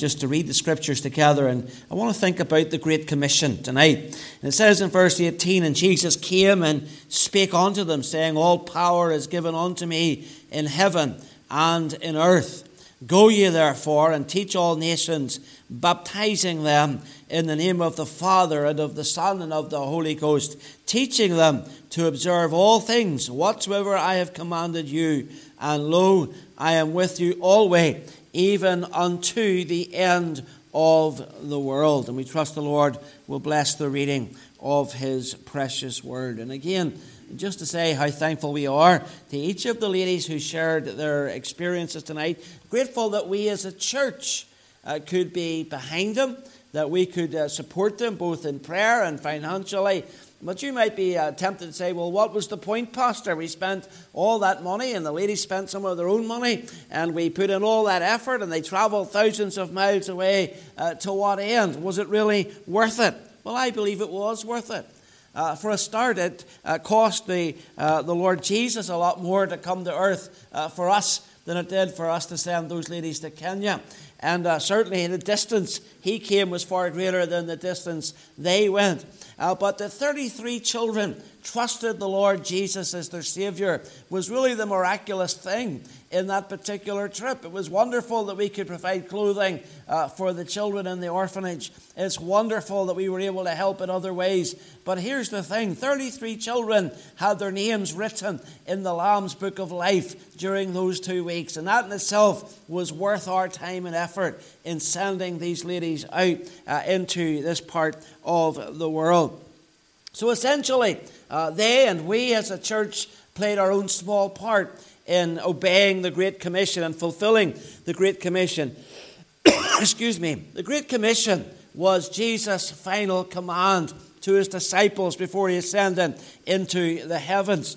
just to read the scriptures together, and I want to think about the Great Commission tonight. And it says in verse 18, And Jesus came and spake unto them, saying, All power is given unto me in heaven and in earth. Go ye therefore and teach all nations, baptizing them in the name of the Father and of the Son and of the Holy Ghost, teaching them to observe all things whatsoever I have commanded you. And lo, I am with you always even unto the end of the world. And we trust the Lord will bless the reading of his precious word. And again, just to say how thankful we are to each of the ladies who shared their experiences tonight. Grateful that we as a church uh, could be behind them, that we could uh, support them both in prayer and financially. But you might be uh, tempted to say, well, what was the point, Pastor? We spent all that money, and the ladies spent some of their own money, and we put in all that effort, and they traveled thousands of miles away. Uh, to what end? Was it really worth it? Well, I believe it was worth it. Uh, for a start, it uh, cost the, uh, the Lord Jesus a lot more to come to earth uh, for us than it did for us to send those ladies to Kenya. And certainly the distance he came was far greater than the distance they went. Uh, but the 33 children trusted the Lord Jesus as their Savior was really the miraculous thing in that particular trip. It was wonderful that we could provide clothing uh, for the children in the orphanage. It's wonderful that we were able to help in other ways. But here's the thing 33 children had their names written in the Lamb's Book of Life during those two weeks. And that in itself was worth our time and effort in sending these ladies out uh, into this part of the world. So essentially, uh, they and we as a church played our own small part in obeying the Great Commission and fulfilling the Great Commission. Excuse me. The Great Commission was Jesus' final command to his disciples before he ascended into the heavens.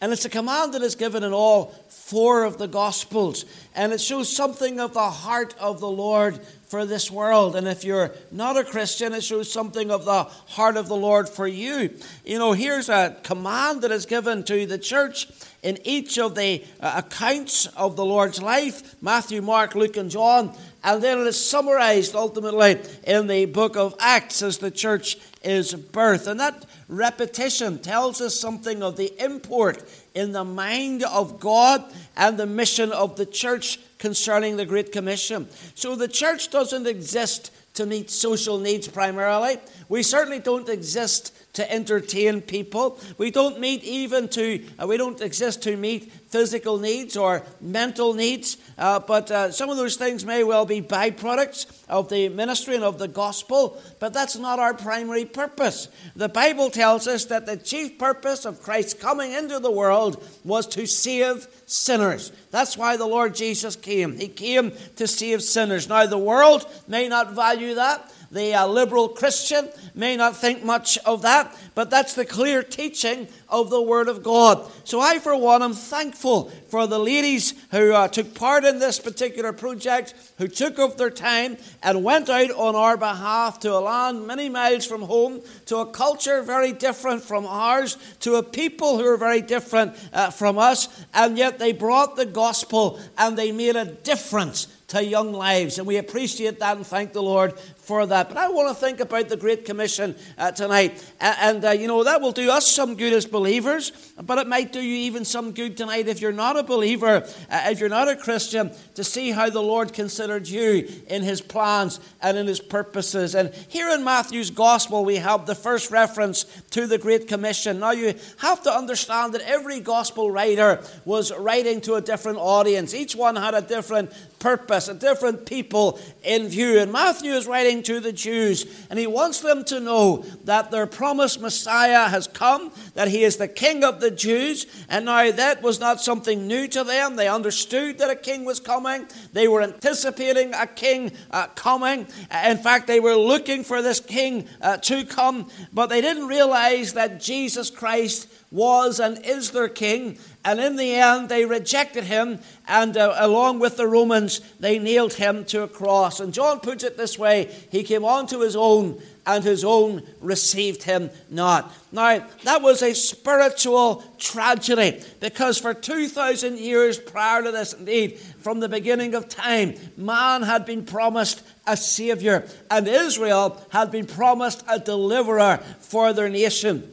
And it's a command that is given in all four of the Gospels. And it shows something of the heart of the Lord for this world. And if you're not a Christian, it shows something of the heart of the Lord for you. You know, here's a command that is given to the church in each of the uh, accounts of the Lord's life Matthew, Mark, Luke, and John. And then it is summarized ultimately in the book of Acts as the church is birthed. And that repetition tells us something of the import in the mind of God and the mission of the church concerning the Great Commission. So the church doesn't exist to meet social needs primarily. We certainly don't exist to entertain people. We don't meet even to, uh, we don't exist to meet physical needs or mental needs, uh, but uh, some of those things may well be byproducts of the ministry and of the gospel, but that's not our primary purpose. The Bible tells us that the chief purpose of Christ coming into the world was to save sinners. That's why the Lord Jesus came. He came to save sinners. Now, the world may not value that. The uh, liberal Christian may not think much of that, but that's the clear teaching of the Word of God. So I, for one, am thankful for the ladies who uh, took part in this particular project, who took up their time and went out on our behalf to a land many miles from home, to a culture very different from ours, to a people who are very different uh, from us, and yet they brought the gospel and they made a difference to young lives. And we appreciate that and thank the Lord for that. But I want to think about the Great Commission uh, tonight. And, uh, you know, that will do us some good as believers, but it might do you even some good tonight if you're not a believer, uh, if you're not a Christian, to see how the Lord considered you in his plans and in his purposes. And here in Matthew's Gospel, we have the first reference to the Great Commission. Now, you have to understand that every Gospel writer was writing to a different audience, each one had a different purpose, a different people in view. And Matthew is writing to the Jews, and he wants them to know that their promised Messiah has come, that he is the King of the Jews. And now that was not something new to them. They understood that a king was coming, they were anticipating a king uh, coming. In fact, they were looking for this king uh, to come, but they didn't realize that Jesus Christ was and is their king And in the end, they rejected him, and uh, along with the Romans, they nailed him to a cross. And John puts it this way He came unto his own, and his own received him not. Now, that was a spiritual tragedy because for 2,000 years prior to this, indeed, from the beginning of time, man had been promised a Savior, and Israel had been promised a deliverer for their nation.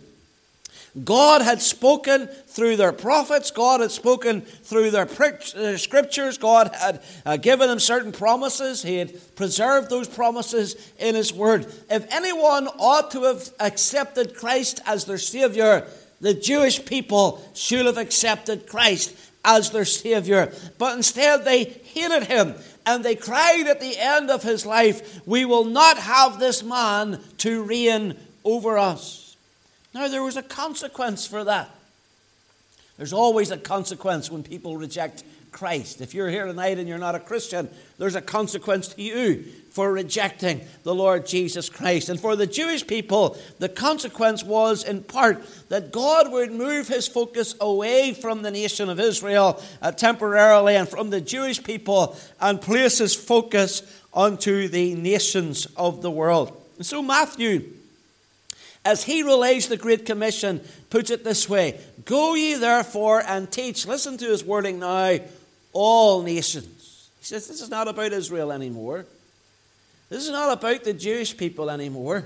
God had spoken through their prophets, God had spoken through their uh, scriptures, God had uh, given them certain promises, He had preserved those promises in His Word. If anyone ought to have accepted Christ as their Savior, the Jewish people should have accepted Christ as their Savior. But instead, they hated Him and they cried at the end of His life, We will not have this man to reign over us. Now, there was a consequence for that. There's always a consequence when people reject Christ. If you're here tonight and you're not a Christian, there's a consequence to you for rejecting the Lord Jesus Christ. And for the Jewish people, the consequence was in part that God would move his focus away from the nation of Israel uh, temporarily and from the Jewish people and place his focus onto the nations of the world. And so, Matthew as he relays the Great Commission, puts it this way Go ye therefore and teach, listen to his wording now, all nations. He says, This is not about Israel anymore. This is not about the Jewish people anymore.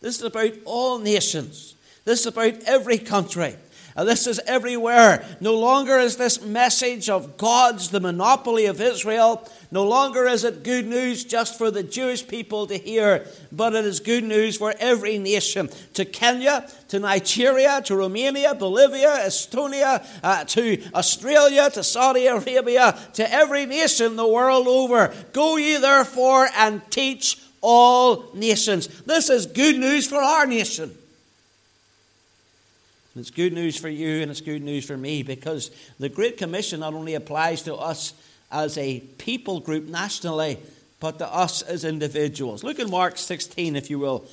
This is about all nations. This is about every country. This is everywhere. No longer is this message of God's the monopoly of Israel. No longer is it good news just for the Jewish people to hear, but it is good news for every nation. To Kenya, to Nigeria, to Romania, Bolivia, Estonia, uh, to Australia, to Saudi Arabia, to every nation the world over. Go ye therefore and teach all nations. This is good news for our nation. It's good news for you and it's good news for me because the Great Commission not only applies to us as a people group nationally, but to us as individuals. Look at Mark 16, if you will.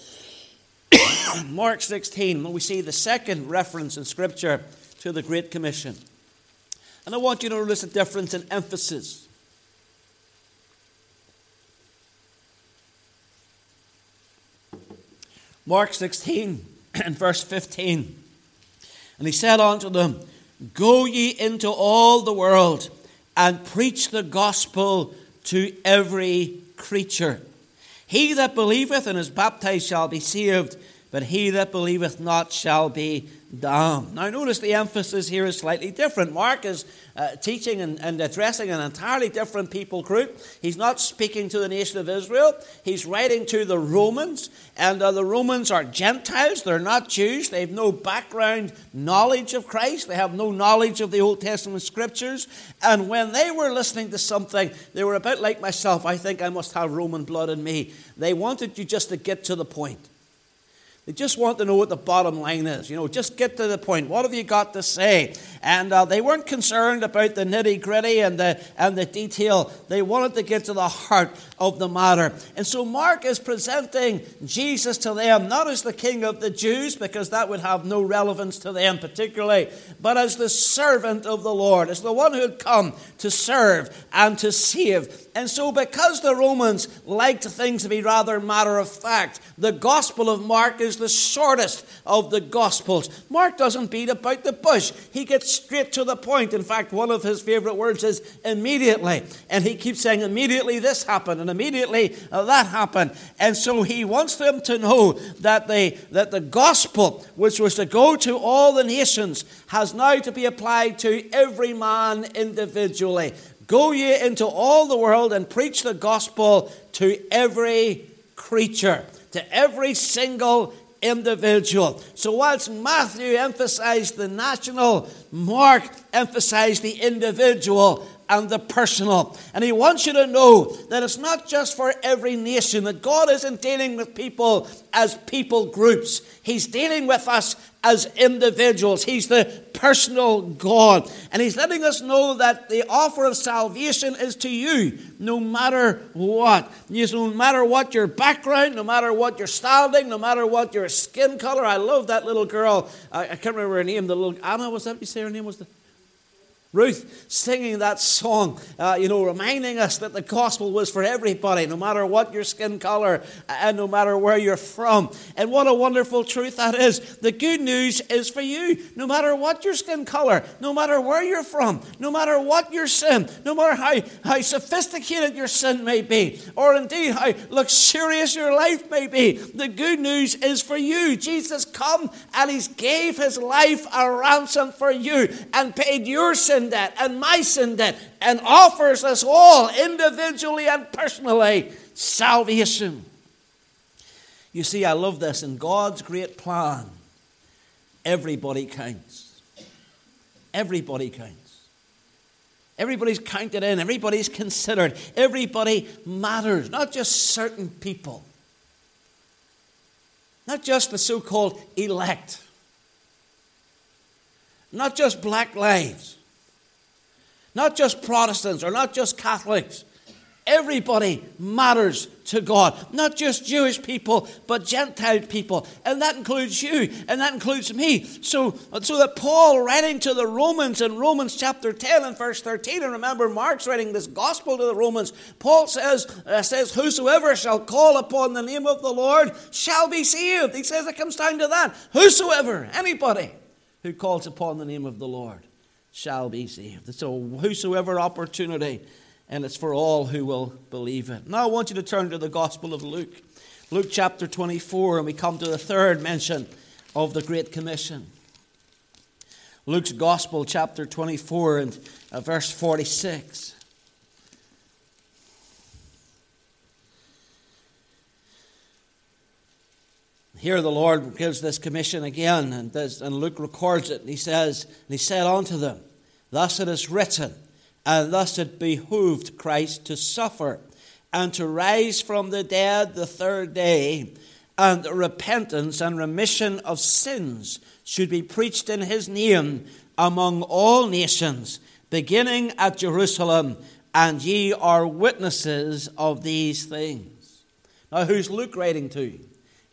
Mark 16, when we see the second reference in Scripture to the Great Commission. And I want you to notice a difference in emphasis. Mark 16 and verse 15. And he said unto them, Go ye into all the world and preach the gospel to every creature. He that believeth and is baptized shall be saved, but he that believeth not shall be damned. Now, notice the emphasis here is slightly different. Mark is uh, teaching and, and, addressing an entirely different people group. He's not speaking to the nation of Israel, he's writing to the Romans. And uh, the Romans are Gentiles, they're not Jews. They have no background knowledge of Christ, they have no knowledge of the Old Testament scriptures. And when they were listening to something, they were about like myself. I think I must have Roman blood in me. They wanted you just to get to the point. They just want to know what the bottom line is. You know, just get to the point. What have you got to say? And uh, they weren't concerned about the nitty gritty and the, and the detail. They wanted to get to the heart of the matter. And so Mark is presenting Jesus to them, not as the king of the Jews, because that would have no relevance to them particularly, but as the servant of the Lord, as the one who had come to serve and to save and so, because the Romans liked things to be rather matter of fact, the Gospel of Mark is the shortest of the Gospels. Mark doesn't beat about the bush, he gets straight to the point. In fact, one of his favorite words is immediately. And he keeps saying, immediately this happened, and immediately uh, that happened. And so, he wants them to know that, they, that the Gospel, which was to go to all the nations, has now to be applied to every man individually. Go ye into all the world and preach the gospel to every creature, to every single individual. So, whilst Matthew emphasized the national, Mark emphasized the individual and the personal. And he wants you to know that it's not just for every nation, that God isn't dealing with people as people groups. He's dealing with us as individuals. He's the personal God. And He's letting us know that the offer of salvation is to you, no matter what. No matter what your background, no matter what your standing, no matter what your skin color. I love that little girl. I, can't remember her name. The little Anna, was that you say her name was? The, Ruth singing that song, uh, you know, reminding us that the gospel was for everybody, no matter what your skin color and no matter where you're from. And what a wonderful truth that is. The good news is for you, no matter what your skin color, no matter where you're from, no matter what your sin, no matter how, how sophisticated your sin may be, or indeed how luxurious your life may be. The good news is for you. Jesus come and He gave His life a ransom for you and paid your sin sin debt and my sin that, and offers us all individually and personally salvation. You see, I love this. In God's great plan, everybody counts. Everybody counts. Everybody's counted in, everybody's considered, everybody matters, not just certain people, not just the so called elect, not just black lives, not just Protestants or not just Catholics. Everybody matters to God. Not just Jewish people, but Gentile people. And that includes you, and that includes me. So, so that Paul, writing to the Romans in Romans chapter 10 and verse 13, and remember Mark's writing this gospel to the Romans, Paul says, uh, says, Whosoever shall call upon the name of the Lord shall be saved. He says it comes down to that. Whosoever, anybody who calls upon the name of the Lord shall be saved. So, whosoever opportunity, and it's for all who will believe it. Now, I want you to turn to the Gospel of Luke, Luke chapter 24, and we come to the third mention of the Great Commission. Luke's Gospel, chapter 24, and uh, verse 46. Here the Lord gives this commission again, and, this, and Luke records it. And he says, And he said unto them, Thus it is written, and thus it behooved Christ to suffer, and to rise from the dead the third day, and repentance and remission of sins should be preached in his name among all nations, beginning at Jerusalem, and ye are witnesses of these things. Now, who's Luke writing to?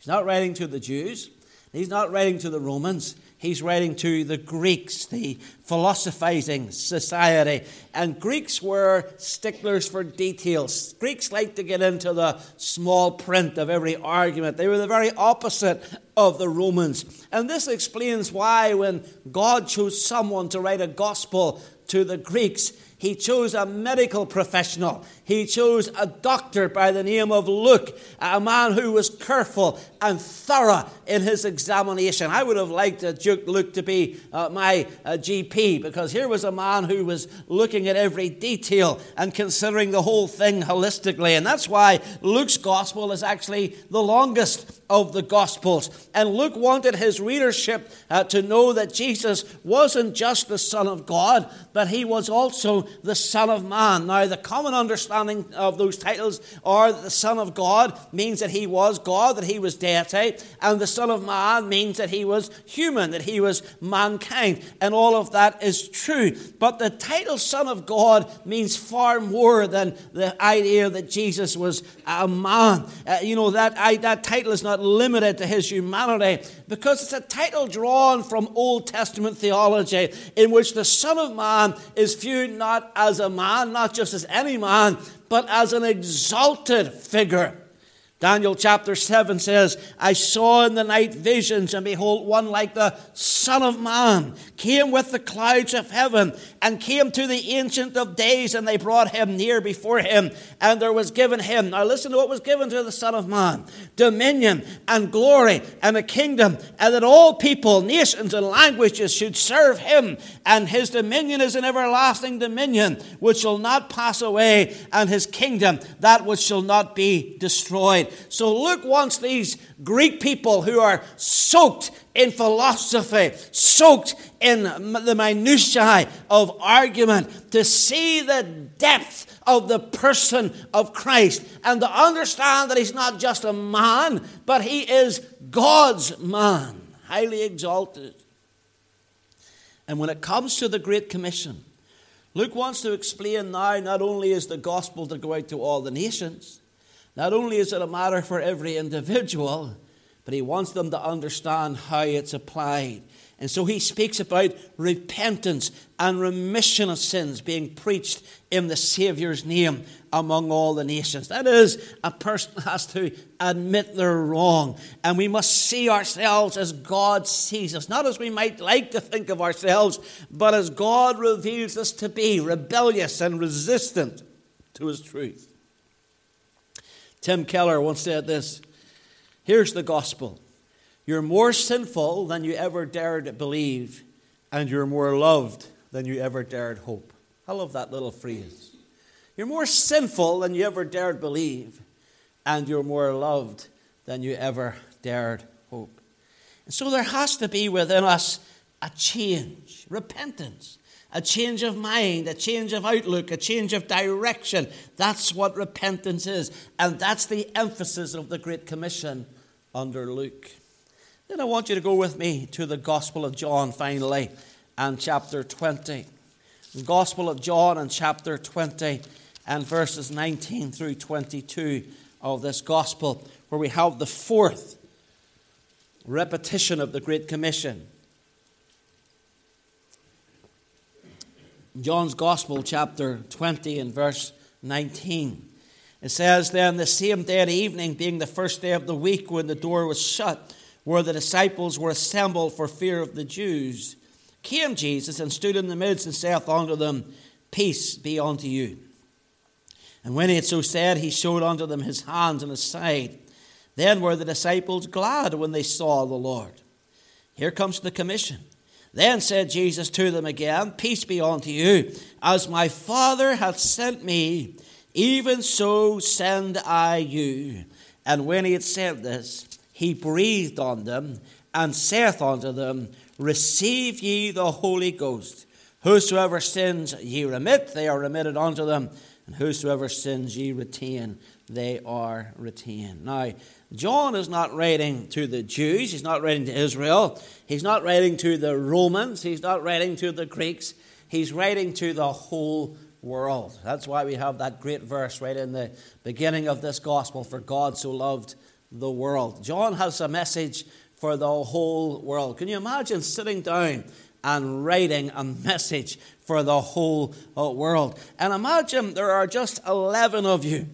He's not writing to the Jews, he's not writing to the Romans. He's writing to the Greeks, the philosophizing society. And Greeks were sticklers for details. Greeks liked to get into the small print of every argument. They were the very opposite of the Romans. And this explains why, when God chose someone to write a gospel to the Greeks, he chose a medical professional. He chose a doctor by the name of Luke, a man who was careful and thorough in his examination. I would have liked Duke Luke to be uh, my uh, GP because here was a man who was looking at every detail and considering the whole thing holistically. And that's why Luke's gospel is actually the longest of the Gospels. And Luke wanted his readership uh, to know that Jesus wasn't just the Son of God, but he was also the Son of Man. Now, the common understanding of those titles are that the Son of God means that he was God, that he was deity, and the Son of Man means that he was human, that he was mankind. And all of that is true. But the title Son of God means far more than the idea that Jesus was a man. Uh, you know, that, I, that title is not limited to his humanity because it's a title drawn from Old Testament theology in which the Son of Man is viewed as a man, not just as any man, but as an exalted figure. Daniel chapter 7 says, I saw in the night visions, and behold, one like the Son of Man came with the clouds of heaven and came to the Ancient of Days, and they brought him near before him, and there was given him. Now listen to what was given to the Son of Man dominion and glory and a kingdom, and that all people, nations, and languages should serve him. And his dominion is an everlasting dominion which shall not pass away, and his kingdom that which shall not be destroyed. So Luke wants these Greek people who are soaked in philosophy, soaked in the minutiae of argument, to see the depth of the person of Christ and to understand that he's not just a man, but he is God's man, highly exalted. And when it comes to the Great Commission, Luke wants to explain now not only is the gospel to go out to all the nations, not only is it a matter for every individual, but he wants them to understand how it's applied. And so he speaks about repentance and remission of sins being preached in the Saviour's name among all the nations. That is, a person has to admit they're wrong. And we must see ourselves as God sees us, not as we might like to think of ourselves, but as God reveals us to be rebellious and resistant to his truth. Tim Keller once said this Here's the gospel you're more sinful than you ever dared believe, and you're more loved than you ever dared hope. I love that little phrase. You're more sinful than you ever dared believe, and you're more loved than you ever dared hope. And so there has to be within us a change, repentance, a change of mind, a change of outlook, a change of direction. That's what repentance is. And that's the emphasis of the Great Commission under Luke. Then I want you to go with me to the Gospel of John finally and chapter 20. The Gospel of John and chapter 20 and verses 19 through 22 of this Gospel, where we have the fourth repetition of the Great Commission. John's Gospel, chapter 20 and verse 19. It says, Then the same day at evening, being the first day of the week, when the door was shut, where the disciples were assembled for fear of the Jews, came Jesus and stood in the midst and saith unto them, Peace be unto you. And when he had so said, he showed unto them his hands and his side. Then were the disciples glad when they saw the Lord. Here comes the commission. Then said Jesus to them again, Peace be unto you. As my Father hath sent me, even so send I you. And when he had said this, he breathed on them and saith unto them, Receive ye the Holy Ghost. Whosoever sins ye remit, they are remitted unto them. And whosoever sins ye retain, they are retained. Now, John is not writing to the Jews, he's not writing to Israel, he's not writing to the Romans, he's not writing to the Greeks, he's writing to the whole world. That's why we have that great verse right in the beginning of this gospel for God so loved the world. John has a message for the whole world. Can you imagine sitting down and writing a message for the whole uh, world? And imagine there are just 11 of you,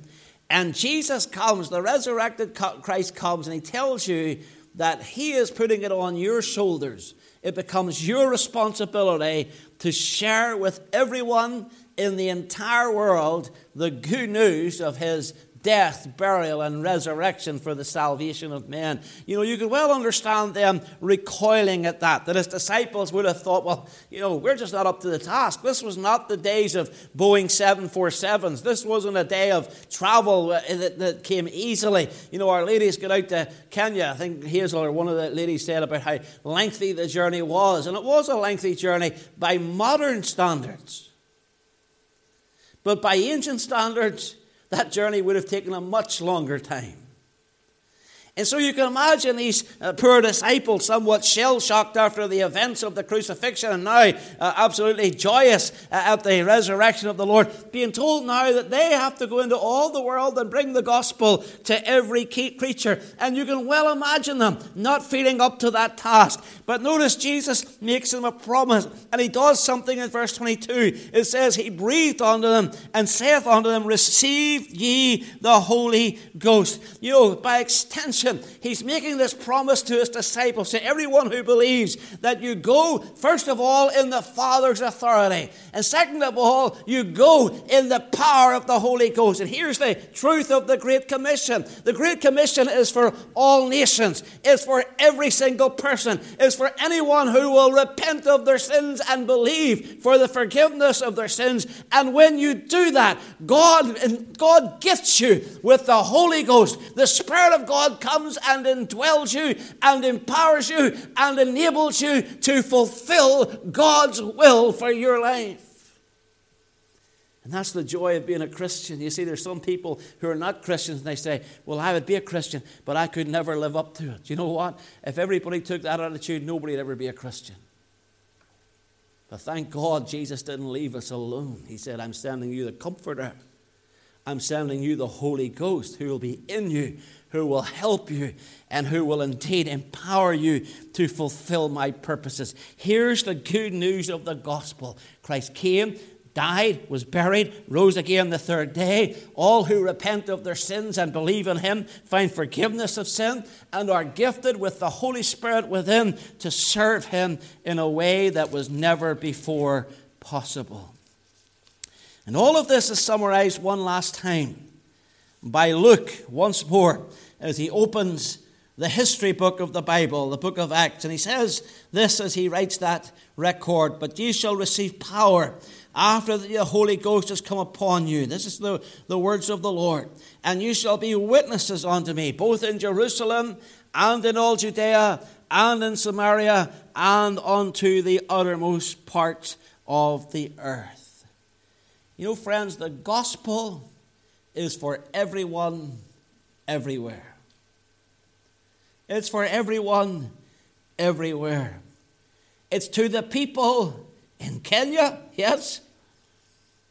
and Jesus comes, the resurrected Christ comes, and he tells you that he is putting it on your shoulders. It becomes your responsibility to share with everyone in the entire world the good news of his death, burial, and resurrection for the salvation of men. You know, you could well understand them recoiling at that, that his disciples would have thought, well, you know, we're just not up to the task. This was not the days of Boeing 747s. This wasn't a day of travel uh, that, that came easily. You know, our ladies got out to Kenya. I think Hazel or one of the ladies said about how lengthy the journey was. And it was a lengthy journey by modern standards. But by ancient standards, that journey would have taken a much longer time. And so you can imagine these uh, poor disciples somewhat shell shocked after the events of the crucifixion and now uh, absolutely joyous uh, at the resurrection of the Lord, being told now that they have to go into all the world and bring the gospel to every creature. And you can well imagine them not feeling up to that task. But notice Jesus makes them a promise and he does something in verse 22. It says, He breathed unto them and saith unto them, Receive ye the Holy Ghost. You know, by extension, he's making this promise to his disciples, to everyone who believes, that you go, first of all, in the Father's authority. And second of all, you go in the power of the Holy Ghost. And here's the truth of the Great Commission the Great Commission is for all nations, it's for every single person, it's for anyone who will repent of their sins and believe for the forgiveness of their sins. And when you do that, God, God gifts you with the Holy Ghost. The Spirit of God comes and indwells you and empowers you and enables you to fulfill God's will for your life. And that's the joy of being a Christian. You see, there's some people who are not Christians and they say, Well, I would be a Christian, but I could never live up to it. You know what? If everybody took that attitude, nobody would ever be a Christian. But thank God Jesus didn't leave us alone. He said, I'm sending you the Comforter. I'm sending you the Holy Ghost who will be in you, who will help you, and who will indeed empower you to fulfill my purposes. Here's the good news of the gospel Christ came, died, was buried, rose again the third day. All who repent of their sins and believe in him find forgiveness of sin and are gifted with the Holy Spirit within to serve him in a way that was never before possible. And all of this is summarized one last time by Luke once more as he opens the history book of the Bible, the book of Acts. And he says this as he writes that record But ye shall receive power after the Holy Ghost has come upon you. This is the, the words of the Lord. And you shall be witnesses unto me, both in Jerusalem and in all Judea and in Samaria and unto the uttermost parts of the earth. You know, friends, the gospel is for everyone, everywhere. It's for everyone, everywhere. It's to the people in Kenya, yes,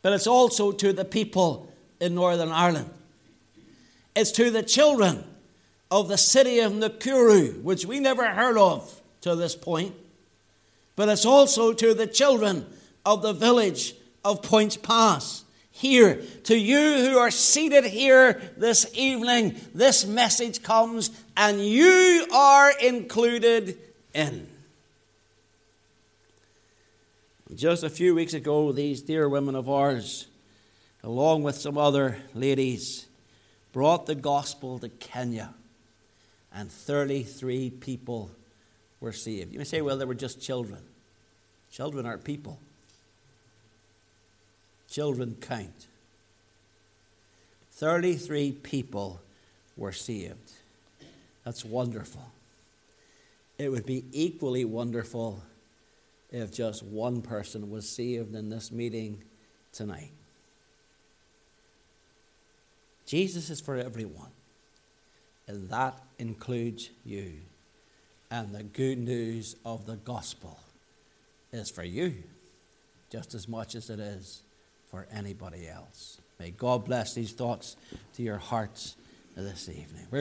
but it's also to the people in Northern Ireland. It's to the children of the city of Nakuru, which we never heard of to this point, but it's also to the children of the village of Poyntzpass. Here, to you who are seated here this evening, this message comes and you are included in. Just a few weeks ago, these dear women of ours, along with some other ladies, brought the gospel to Kenya, and 33 people were saved. You may say, well, they were just children. Children aren't people children count. 33 people were saved. That's wonderful. It would be equally wonderful if just one person was saved in this meeting tonight. Jesus is for everyone, and that includes you. And the good news of the gospel is for you just as much as it is for anybody else. May God bless these thoughts to your hearts this evening.